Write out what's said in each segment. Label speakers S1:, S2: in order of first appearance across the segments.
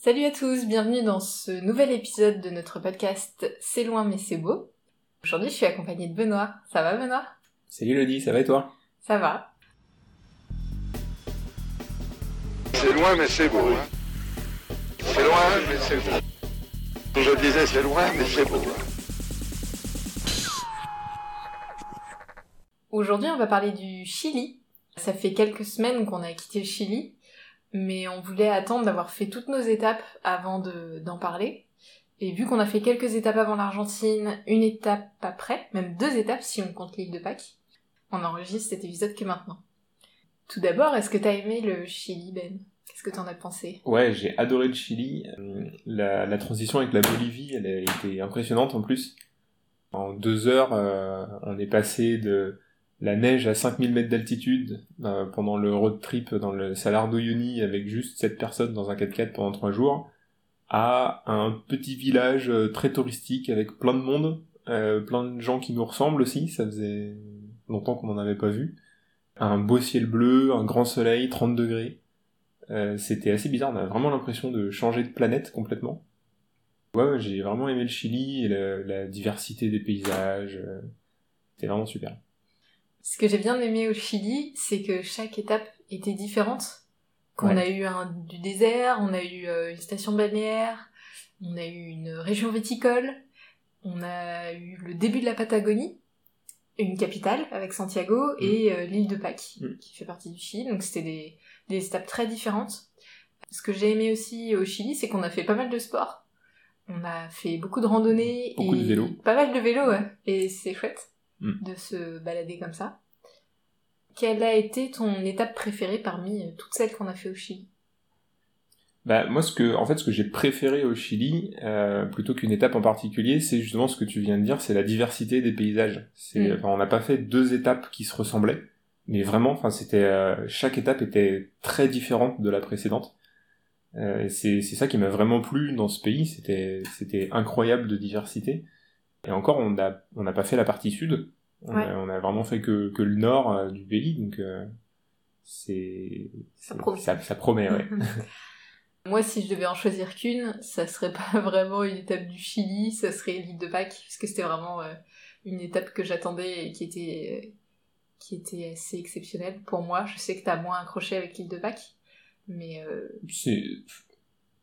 S1: Salut à tous, bienvenue dans ce nouvel épisode de notre podcast C'est loin mais c'est beau. Aujourd'hui je suis accompagnée de Benoît. Ça va Benoît?
S2: Salut Elodie, ça va et toi?
S1: Ça va.
S3: C'est loin mais c'est beau. hein. C'est loin mais c'est beau. Je disais c'est loin mais c'est beau.
S1: Aujourd'hui on va parler du Chili. Ça fait quelques semaines qu'on a quitté le Chili, mais on voulait attendre d'avoir fait toutes nos étapes avant de- d'en parler. Et vu qu'on a fait quelques étapes avant l'Argentine, une étape après, même deux étapes si on compte l'île de Pâques, on enregistre cet épisode que maintenant. Tout d'abord, est-ce que t'as aimé le Chili, Ben? Qu'est-ce que t'en as pensé?
S2: Ouais, j'ai adoré le Chili. Euh, La, la transition avec la Bolivie, elle a été impressionnante en plus. En deux heures, euh, on est passé de la neige à 5000 mètres d'altitude euh, pendant le road trip dans le Salar d'Uyuni avec juste 7 personnes dans un 4x4 pendant 3 jours à un petit village euh, très touristique avec plein de monde, euh, plein de gens qui nous ressemblent aussi, ça faisait longtemps qu'on n'en avait pas vu. Un beau ciel bleu, un grand soleil, 30 degrés. Euh, c'était assez bizarre, on a vraiment l'impression de changer de planète complètement. Ouais, ouais, j'ai vraiment aimé le Chili et la, la diversité des paysages. euh, C'était vraiment super.
S1: Ce que j'ai bien aimé au Chili, c'est que chaque étape était différente. Qu'on
S2: Ouais.
S1: a eu un, du désert, on a eu euh, une station balnéaire, on a eu une région viticole, on a eu le début de la Patagonie, une capitale avec Santiago et euh, l'île de Pâques,
S2: Mm.
S1: qui fait partie du Chili. Donc c'était des, des étapes très différentes. Ce que j'ai aimé aussi au Chili, c'est qu'on a fait pas mal de sport. On a fait beaucoup de randonnées
S2: Beaucoup
S1: et
S2: de vélo.
S1: pas mal de vélo, ouais. Et c'est chouette
S2: Mm.
S1: de se balader comme ça. Quelle a été ton étape préférée parmi euh, toutes celles qu'on a fait au Chili?
S2: Bah moi ce que en fait ce que j'ai préféré au Chili euh, plutôt qu'une étape en particulier, c'est justement ce que tu viens de dire, c'est la diversité des paysages. C'est
S1: Mm.
S2: on n'a pas fait deux étapes qui se ressemblaient, mais vraiment enfin c'était euh, chaque étape était très différente de la précédente. Euh, c'est c'est ça qui m'a vraiment plu dans ce pays, c'était c'était incroyable de diversité. Et encore on n'a pas fait la partie sud. On,
S1: Ouais.
S2: a, on a vraiment fait que que le nord euh, du pays donc euh, c'est
S1: Ça promet.
S2: ça, ça promet ouais.
S1: Moi, si je devais en choisir qu'une, ça serait pas vraiment une étape du Chili, ça serait l'île de Pâques, puisque c'était vraiment euh, une étape que j'attendais et qui était, euh, qui était assez exceptionnelle pour moi. Je sais que t'as moins accroché avec l'île de Pâques, mais euh,
S2: c'est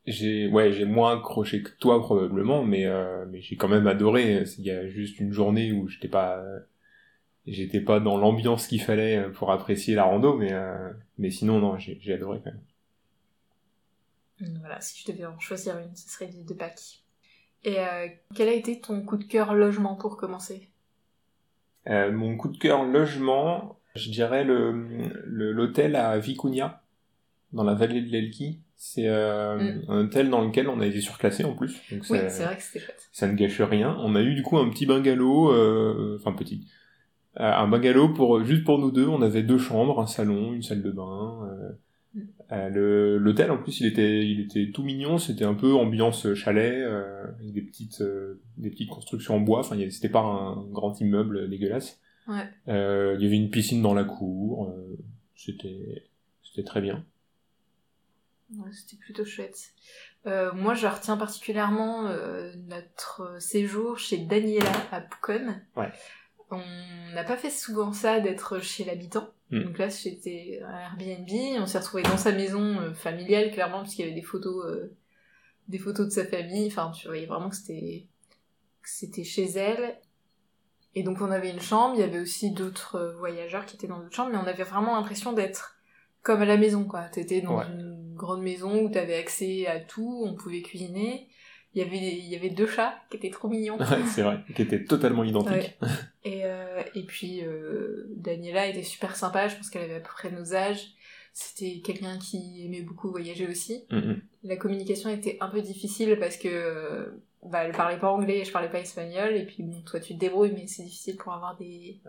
S2: j'ai ouais j'ai moins accroché que toi probablement mais euh, mais j'ai quand même adoré. Il y a juste une journée où j'étais pas j'étais pas dans l'ambiance qu'il fallait pour apprécier la rando mais euh, mais sinon non j'ai j'ai adoré quand même.
S1: Voilà, si je devais en choisir une, ce serait l'île de Pâques. Et euh, quel a été ton coup de cœur logement pour commencer?
S2: Euh, mon coup de cœur logement je dirais le le- l'hôtel à Vicuña dans la vallée de l'Elqui c'est euh,
S1: Mm.
S2: un hôtel dans lequel on a été surclassé en plus donc
S1: Oui, c'est vrai que c'était chouette.
S2: ça ne gâche rien. On a eu du coup un petit bungalow, euh, enfin petit, Euh, un bungalow pour juste pour nous deux. On avait deux chambres, un salon, une salle de bain. euh,
S1: Mm.
S2: euh, le- L'hôtel en plus il était il était tout mignon. C'était un peu ambiance chalet euh, avec des petites euh, des petites constructions en bois. Enfin il y avait- c'était pas un grand immeuble dégueulasse.
S1: Ouais.
S2: Euh, il y avait une piscine dans la cour. euh, c'était c'était très bien.
S1: Ouais, c'était plutôt chouette. Euh, moi, je retiens particulièrement euh, notre séjour chez Daniela à.
S2: Ouais.
S1: On n'a pas fait souvent ça d'être chez l'habitant.
S2: Mm.
S1: Donc là, c'était Airbnb. On s'est retrouvé dans sa maison euh, familiale, clairement, parce qu'il y avait des photos, des photos de sa famille. Enfin, tu voyais vraiment que c'était, c'était chez elle. Et donc, on avait une chambre. Il y avait aussi d'autres voyageurs qui étaient dans d'autres chambres, mais on avait vraiment l'impression d'être comme à la maison, quoi. T'étais dans
S2: Ouais.
S1: une grande maison où t'avais accès à tout, on pouvait cuisiner. Il y avait, il y avait deux chats qui étaient trop mignons.
S2: Ouais, c'est vrai, qui était totalement identique.
S1: Et, euh, et puis euh, Daniela était super sympa, je pense qu'elle avait à peu près nos âges. C'était quelqu'un qui aimait beaucoup voyager aussi.
S2: Mm, mm.
S1: La communication était un peu difficile parce que euh, bah, elle parlait pas anglais et je parlais pas espagnol. Et puis bon, toi tu te débrouilles, mais c'est difficile pour avoir des,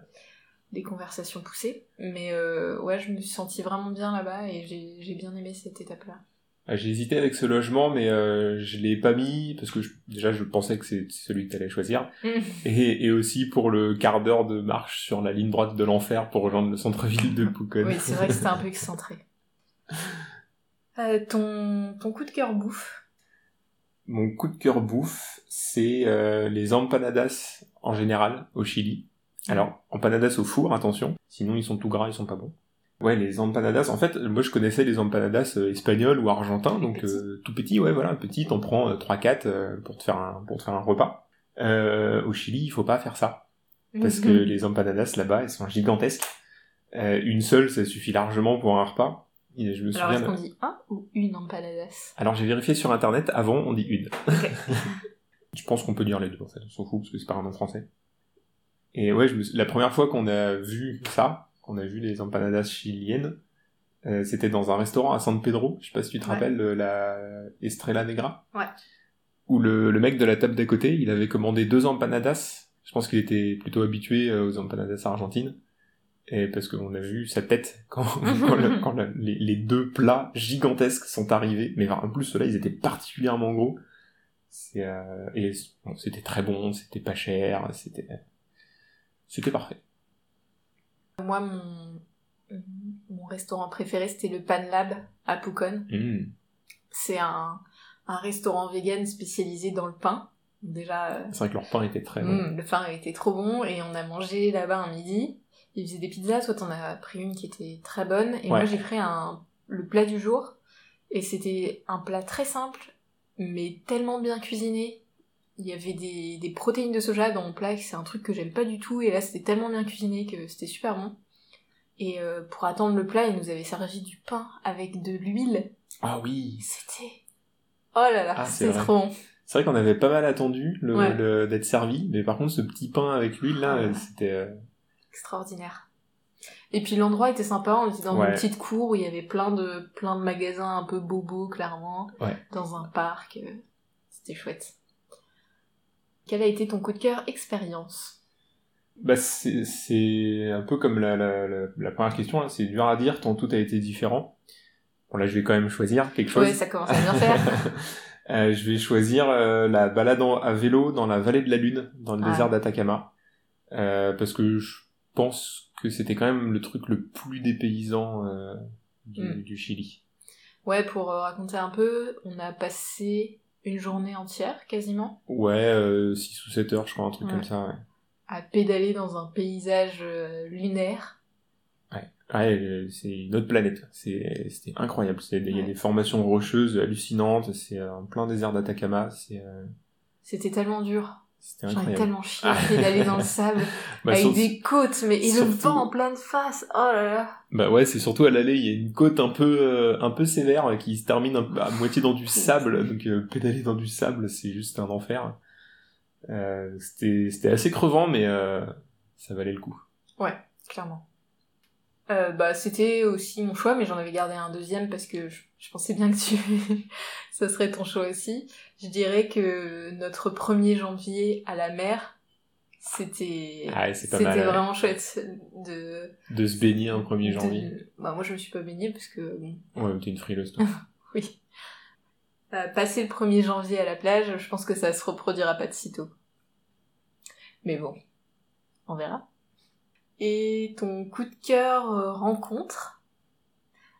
S1: des conversations poussées. Mais euh, ouais, je me suis sentie vraiment bien là-bas et j'ai bien aimé cette étape-là.
S2: Ah, J'ai hésité avec ce logement, mais euh, je l'ai pas mis parce que je- déjà je pensais que c'est celui que t'allais choisir, et, et aussi pour le quart d'heure de marche sur la ligne droite de l'enfer pour rejoindre le centre-ville de Pucon.
S1: Oui, c'est vrai que c'était un peu excentré. Euh, ton, ton coup de cœur bouffe?
S2: Mon coup de cœur bouffe, c'est euh, les empanadas en général au Chili. Alors, empanadas au four, attention, sinon ils sont tout gras, ils sont pas bons. Ouais, les empanadas, en fait, moi je connaissais les empanadas euh, espagnols ou argentins, donc euh, tout petit, ouais, voilà, petit, t'en prends 3-4 euh, pour te faire un pour te faire un repas. Euh, au Chili, il faut pas faire ça, parce que
S1: Mhm.
S2: les empanadas là-bas, elles sont gigantesques. Euh, une seule, ça suffit largement pour un repas. Et je me
S1: Alors, est-ce
S2: de-
S1: qu'on dit un ou une empanadas
S2: Alors j'ai vérifié sur internet, avant on dit une. je pense qu'on peut dire les deux en fait, on s'en fout parce que c'est pas un nom français. Et ouais, je me suis- la première fois qu'on a vu ça, qu'on a vu les empanadas chiliennes, euh, c'était dans un restaurant à San Pedro, je sais pas si tu te
S1: Ouais.
S2: rappelles, euh, la Estrella Negra.
S1: Ouais.
S2: Où le, le mec de la table d'à côté, il avait commandé deux empanadas. Je pense qu'il était plutôt habitué euh, aux empanadas argentines. Et parce qu'on a vu sa tête quand, quand, le- quand la- les, les deux plats gigantesques sont arrivés. Mais en plus, ceux-là, ils étaient particulièrement gros. Euh, et bon, c'était très bon, c'était pas cher, c'était, c'était parfait.
S1: Moi, mon, mon restaurant préféré, c'était le Pan Lab à Pucon.
S2: Mmh.
S1: C'est un, un restaurant vegan spécialisé dans le pain. Déjà, euh,
S2: C'est vrai que leur pain était très bon.
S1: mm, le pain était trop bon et on a mangé là-bas un midi. Ils faisaient des pizzas, toi t'en as pris une qui était très bonne et
S2: Ouais.
S1: moi j'ai pris un, le plat du jour et c'était un plat très simple mais tellement bien cuisiné. Il y avait des, des protéines de soja dans mon plat, c'est un truc que j'aime pas du tout, et là c'était tellement bien cuisiné que c'était super bon. Et euh, pour attendre le plat, ils nous avaient servi du pain avec de l'huile.
S2: Ah oui!
S1: C'était... Oh là là,
S2: Ah, c'est
S1: trop bon.
S2: C'est vrai qu'on avait pas mal attendu le,
S1: Ouais.
S2: le- d'être servi, mais par contre, ce petit pain avec l'huile, là,
S1: Ah.
S2: c'était, euh,
S1: Extraordinaire. Et puis l'endroit était sympa, on était dans
S2: Ouais.
S1: une petite cour où il y avait plein de, plein de magasins un peu bobos, clairement.
S2: Ouais.
S1: Dans un parc. euh, C'était chouette. Quel a été ton coup de cœur expérience?
S2: Bah c'est un peu comme la, la, la, la première question, là, c'est dur à dire tant tout a été différent. Bon là je vais quand même choisir quelque chose.
S1: Ouais, ça commence à bien faire.
S2: Euh, je vais choisir euh, la balade en- à vélo dans la vallée de la Lune, dans le
S1: Ah.
S2: désert d'Atacama, Euh, parce que je pense que c'était quand même le truc le plus dépaysant euh, du,
S1: Mm.
S2: du Chili.
S1: Ouais, pour raconter un peu, on a passé une journée entière, quasiment,
S2: Ouais, 6 ou 7 heures je crois, un truc
S1: Ouais.
S2: comme ça. Ouais,
S1: à pédaler dans un paysage euh, lunaire.
S2: ouais euh, c'est une autre planète. C'est c'était incroyable. Il y a des formations rocheuses hallucinantes. C'est euh, en plein désert d'Atacama. C'est euh,
S1: C'était tellement dur.
S2: C'était
S1: J'en ai
S2: incroyable.
S1: tellement chié à pédaler dans le sable,
S2: Bah,
S1: avec
S2: sur-
S1: des côtes, mais et le
S2: surtout-
S1: vent en pleine face. Oh là là.
S2: Bah ouais, c'est surtout à l'aller, il y a une côte un peu euh, un peu sévère qui se termine un à moitié dans du sable, donc euh, pédaler dans du sable, c'est juste un enfer. Euh, c'était c'était assez crevant, mais euh, ça valait le coup.
S1: clairement. Euh, bah, c'était aussi mon choix, mais j'en avais gardé un deuxième parce que je, je pensais bien que tu, ça serait ton choix aussi. Je dirais que notre 1er janvier à la mer, c'était,
S2: Ah,
S1: c'était vraiment chouette de,
S2: De se baigner un 1er
S1: de-
S2: janvier.
S1: bah, moi, je me suis pas baignée parce que, bon,
S2: Ouais, mais t'es une frileuse, toi.
S1: oui. Euh, passer le 1er janvier à la plage, je pense que ça se reproduira pas de sitôt. Mais bon, on verra. Et ton coup de cœur euh, rencontre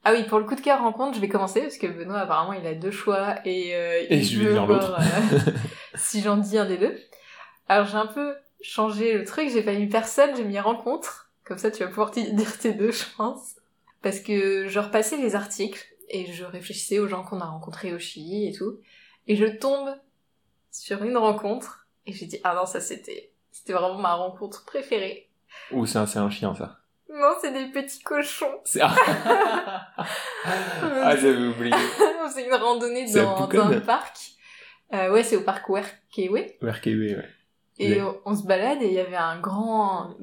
S1: Ah oui, pour le coup de cœur rencontre, je vais commencer parce que Benoît apparemment il a deux choix et, euh,
S2: Et
S1: il
S2: je vais dire
S1: euh, si j'en dis un des deux. Alors j'ai un peu changé le truc, j'ai pas mis personne, j'ai mis rencontre. Comme ça tu vas pouvoir dire tes deux, je pense. Parce que je repassais les articles et je réfléchissais aux gens qu'on a rencontrés au Chili et tout. Et je tombe sur une rencontre et j'ai dit ah non ça c'était c'était vraiment ma rencontre préférée.
S2: Ou c'est un, c'est un chien, ça.
S1: Non c'est des petits cochons.
S2: C'est... ah, j'avais oublié.
S1: Faisait une randonnée
S2: C'est
S1: dans, un parc. Euh, ouais c'est au parc Werkewe.
S2: RKB, ouais.
S1: Et on se balade et il y avait un grand,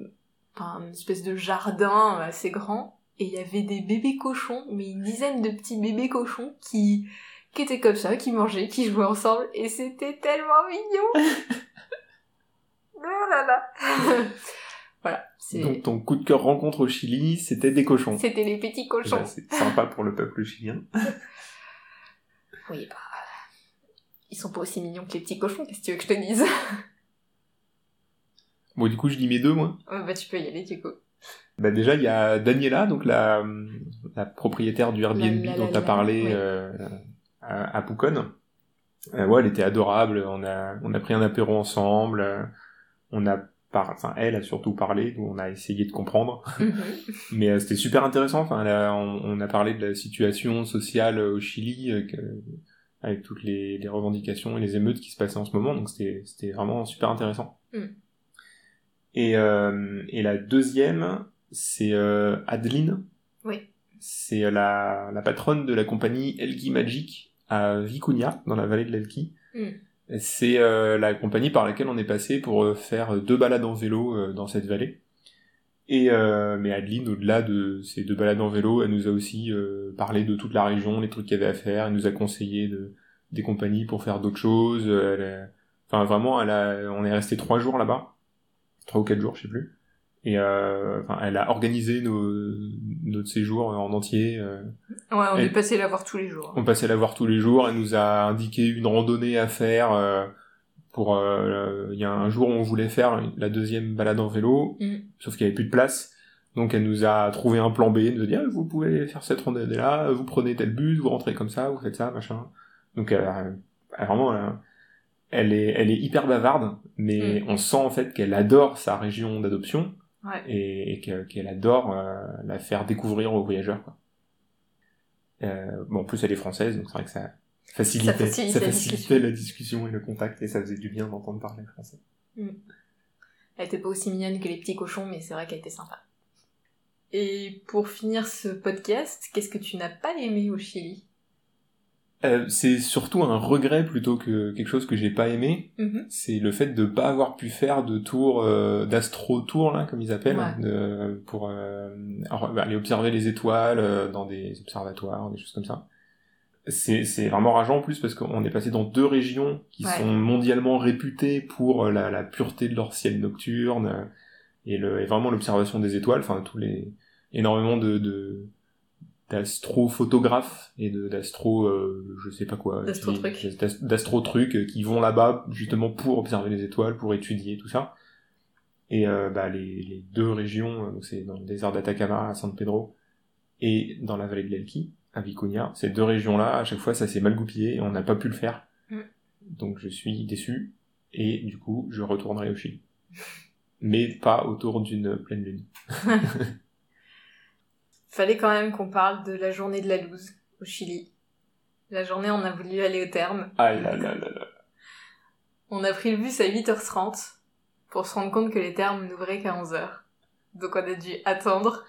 S1: enfin une espèce de jardin assez grand et il y avait des bébés cochons, mais une dizaine de petits bébés cochons qui qui étaient comme ça, qui mangeaient, qui jouaient ensemble et c'était tellement mignon. oh là là. voilà,
S2: Donc ton coup de cœur rencontre au Chili, c'était des cochons.
S1: c'était les petits cochons.
S2: Bah, c'est sympa pour le peuple chilien.
S1: Oui bah ils sont pas aussi mignons que les petits cochons, qu'est-ce que tu veux que je te dise?
S2: Bon, du coup, je dis mes deux, moi.
S1: Bah tu peux y aller du coup.
S2: Bah déjà, il y a Daniela, donc la, la propriétaire du Airbnb
S1: La- la-
S2: dont tu as parlé
S1: oui.
S2: euh, à, à Pucón. Euh, ouais, elle était adorable. On a, on a pris un apéro ensemble. on a, par... enfin, elle a surtout parlé. Nous, on a essayé de comprendre.
S1: Mhm.
S2: Mais euh, c'était super intéressant. Enfin, là, on, on a parlé de la situation sociale au Chili, euh, avec toutes les, les revendications et les émeutes qui se passaient en ce moment. Donc c'était, vraiment super intéressant.
S1: Mm.
S2: Et, euh, et la deuxième, c'est Adeline.
S1: Oui.
S2: C'est la, la patronne de la compagnie Elki Magic à Vicuña, dans la vallée de l'Elki.
S1: Mm.
S2: C'est euh, la compagnie par laquelle on est passé pour euh, faire deux balades en vélo euh, dans cette vallée. Et euh, mais Adeline, au-delà de ces deux balades en vélo, elle nous a aussi euh, parlé de toute la région, les trucs qu'il y avait à faire. Elle nous a conseillé de, des compagnies pour faire d'autres choses. Elle a- Enfin, vraiment, elle a, on est resté trois jours là-bas, trois ou quatre jours, je sais plus. Et euh, enfin, elle a organisé nos, notre séjour en entier. euh,
S1: Ouais, on
S2: Et-
S1: est passé la voir tous les jours.
S2: on passait la voir tous les jours. Elle nous a indiqué une randonnée à faire. euh, pour euh, il y a un jour où on voulait faire la deuxième balade en vélo,
S1: Mm.
S2: sauf qu'il y avait plus de place. Donc elle nous a trouvé un plan B, elle nous a dit ah, vous pouvez faire cette randonnée là, vous prenez tel bus, vous rentrez comme ça, vous faites ça, machin. Donc elle, elle- vraiment elle, elle est elle est hyper bavarde, mais
S1: Mm.
S2: on sent en fait qu'elle adore sa région d'adoption
S1: Ouais.
S2: et, et que- qu'elle adore euh, la faire découvrir aux voyageurs. Quoi. Euh, bon, en plus, elle est française, donc c'est vrai que ça facilitait,
S1: Ça
S2: facilitait
S1: discussion.
S2: la discussion et le contact, et ça faisait du bien d'entendre parler français.
S1: Elle était pas aussi mignonne que les petits cochons, mais c'est vrai qu'elle était sympa. Et pour finir ce podcast, qu'est-ce que tu n'as pas aimé au Chili?
S2: Euh, c'est surtout un regret plutôt que quelque chose que j'ai pas aimé.
S1: Mhm.
S2: C'est le fait de pas avoir pu faire de tour euh, d'astro tour là, comme ils appellent,
S1: Ouais.
S2: de, pour euh, alors, bah, aller observer les étoiles euh, dans des observatoires, des choses comme ça. C'est vraiment rageant en plus parce qu'on est passé dans deux régions qui
S1: Ouais.
S2: sont mondialement réputées pour euh, la, la pureté de leur ciel nocturne euh, et, le, et vraiment l'observation des étoiles. Enfin, tous les énormément de, de d'astrophotographes et de d'astro euh, je sais pas quoi
S1: D'astro-trucs.
S2: qui- d'ast- d'astro-trucs euh, qui vont là-bas justement pour observer les étoiles pour étudier tout ça. Et euh, bah, les, les deux régions c'est dans le désert d'Atacama à San Pedro et dans la vallée de l'Elqui à Vicuña. Ces deux régions là à chaque fois ça s'est mal goupillé et on n'a pas pu le faire.
S1: Mm.
S2: donc je suis déçu et du coup je retournerai au Chili. Mais pas autour d'une pleine lune
S1: Fallait quand même qu'on parle de la journée de la loose au Chili. La journée, on a voulu aller au terme.
S2: ah là là là là
S1: On a pris le bus à 8h30 pour se rendre compte que les termes n'ouvraient qu'à 11h. Donc on a dû attendre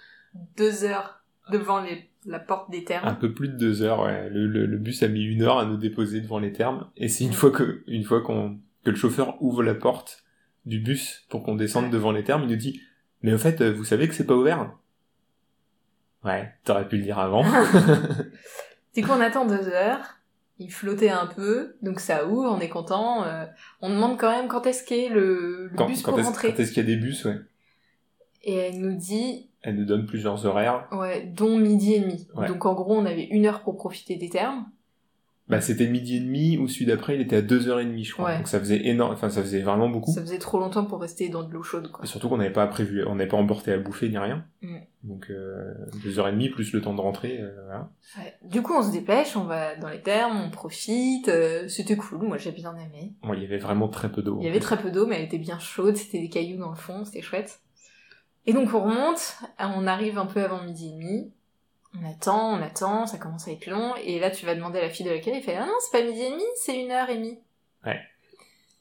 S1: deux heures devant les, la porte des
S2: Un
S1: termes.
S2: peu plus de deux heures, ouais. Le, le, le bus a mis une heure à nous déposer devant les termes. Et c'est une fois que, une fois qu'on, que le chauffeur ouvre la porte du bus pour qu'on descende devant les termes, il nous dit, mais au fait, vous savez que c'est pas ouvert? Ouais, t'aurais pu le dire avant.
S1: Du coup, on attend deux heures. Il flottait un peu, donc ça ouvre, on est content. euh, on demande quand même quand est-ce qu'est le, le
S2: quand,
S1: bus
S2: quand
S1: pour rentrer.
S2: quand est-ce qu'il y a des bus, ouais.
S1: Et elle nous dit,
S2: Elle nous donne plusieurs horaires.
S1: ouais, dont midi et demi.
S2: Ouais.
S1: Donc en gros, on avait une heure pour profiter des termes.
S2: Bah, c'était midi et demi, ou celui d'après, il était à deux heures et demie, je crois.
S1: Ouais.
S2: Donc ça faisait énorme, enfin, ça faisait vraiment beaucoup.
S1: Ça faisait trop longtemps pour rester dans de l'eau chaude, quoi.
S2: Et surtout qu'on n'avait pas prévu, on n'avait pas emporté à bouffer ni rien. Donc, euh, deux heures et demie, plus le temps de rentrer, euh, voilà.
S1: Ouais. Du coup, on se dépêche, on va dans les termes, on profite. euh, C'était cool, moi j'ai bien aimé.
S2: Il y avait vraiment très peu d'eau.
S1: Il y avait très peu d'eau, mais elle était bien chaude, c'était des cailloux dans le fond, c'était chouette. Et donc on remonte, on arrive un peu avant midi et demi, on attend, on attend, ça commence à être long, et là tu vas demander à la fille de laquelle, il fait Ah non, c'est pas midi et demi, c'est une heure et demie.
S2: Ouais.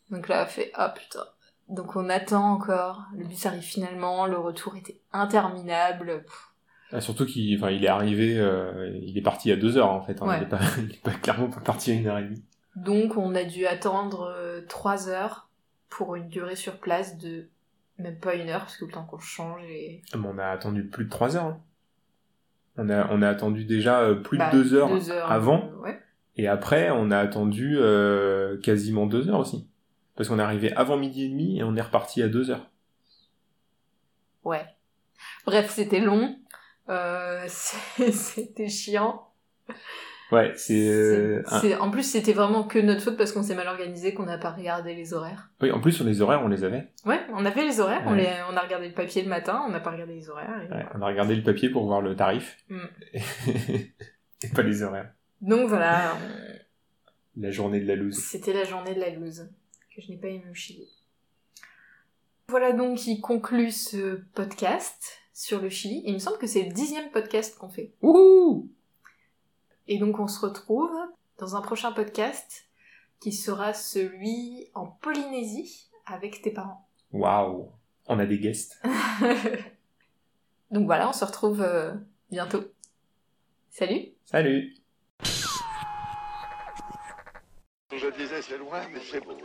S1: Donc là, elle fait Ah putain. Donc on attend encore, le bus arrive finalement, le retour était interminable.
S2: Ah, surtout qu'il enfin, il est arrivé, euh, il est parti à deux heures en fait. hein.
S1: Ouais.
S2: Il, est pas, il est pas clairement pas parti à une heure et demie.
S1: Donc on a dû attendre euh, trois heures pour une durée sur place de même pas une heure, parce que le temps qu'on change et...
S2: Mais on a attendu plus de trois heures. hein. On a, on a attendu déjà euh, plus
S1: Bah,
S2: de deux heures,
S1: deux heures
S2: avant,
S1: ouais.
S2: et après on a attendu quasiment deux heures aussi. Parce qu'on est arrivé avant midi et demi et on est reparti à deux heures.
S1: Ouais. Bref, c'était long. Euh, c'était chiant.
S2: Ouais, c'est... euh,
S1: C'est-
S2: un-
S1: En plus, c'était vraiment que notre faute parce qu'on s'est mal organisé, qu'on n'a pas regardé les horaires.
S2: Oui, en plus sur les horaires on les avait.
S1: Ouais, on avait les horaires, on,
S2: Ouais.
S1: les... on a regardé le papier le matin, on n'a pas regardé les horaires. et
S2: Ouais,
S1: voilà.
S2: on a regardé le papier pour voir le tarif.
S1: Mm.
S2: et pas les horaires.
S1: Donc voilà,
S2: La journée de la loose.
S1: C'était la journée de la loose, que je n'ai pas aimé au Chili. Voilà donc qui conclut ce podcast sur le Chili. Il me semble que c'est le dixième podcast qu'on fait.
S2: Wouhou
S1: Et donc on se retrouve dans un prochain podcast qui sera celui en Polynésie avec tes parents.
S2: Waouh On a des guests.
S1: donc voilà, on se retrouve euh, bientôt. Salut
S2: Salut
S3: Je disais c'est loin, mais c'est beau.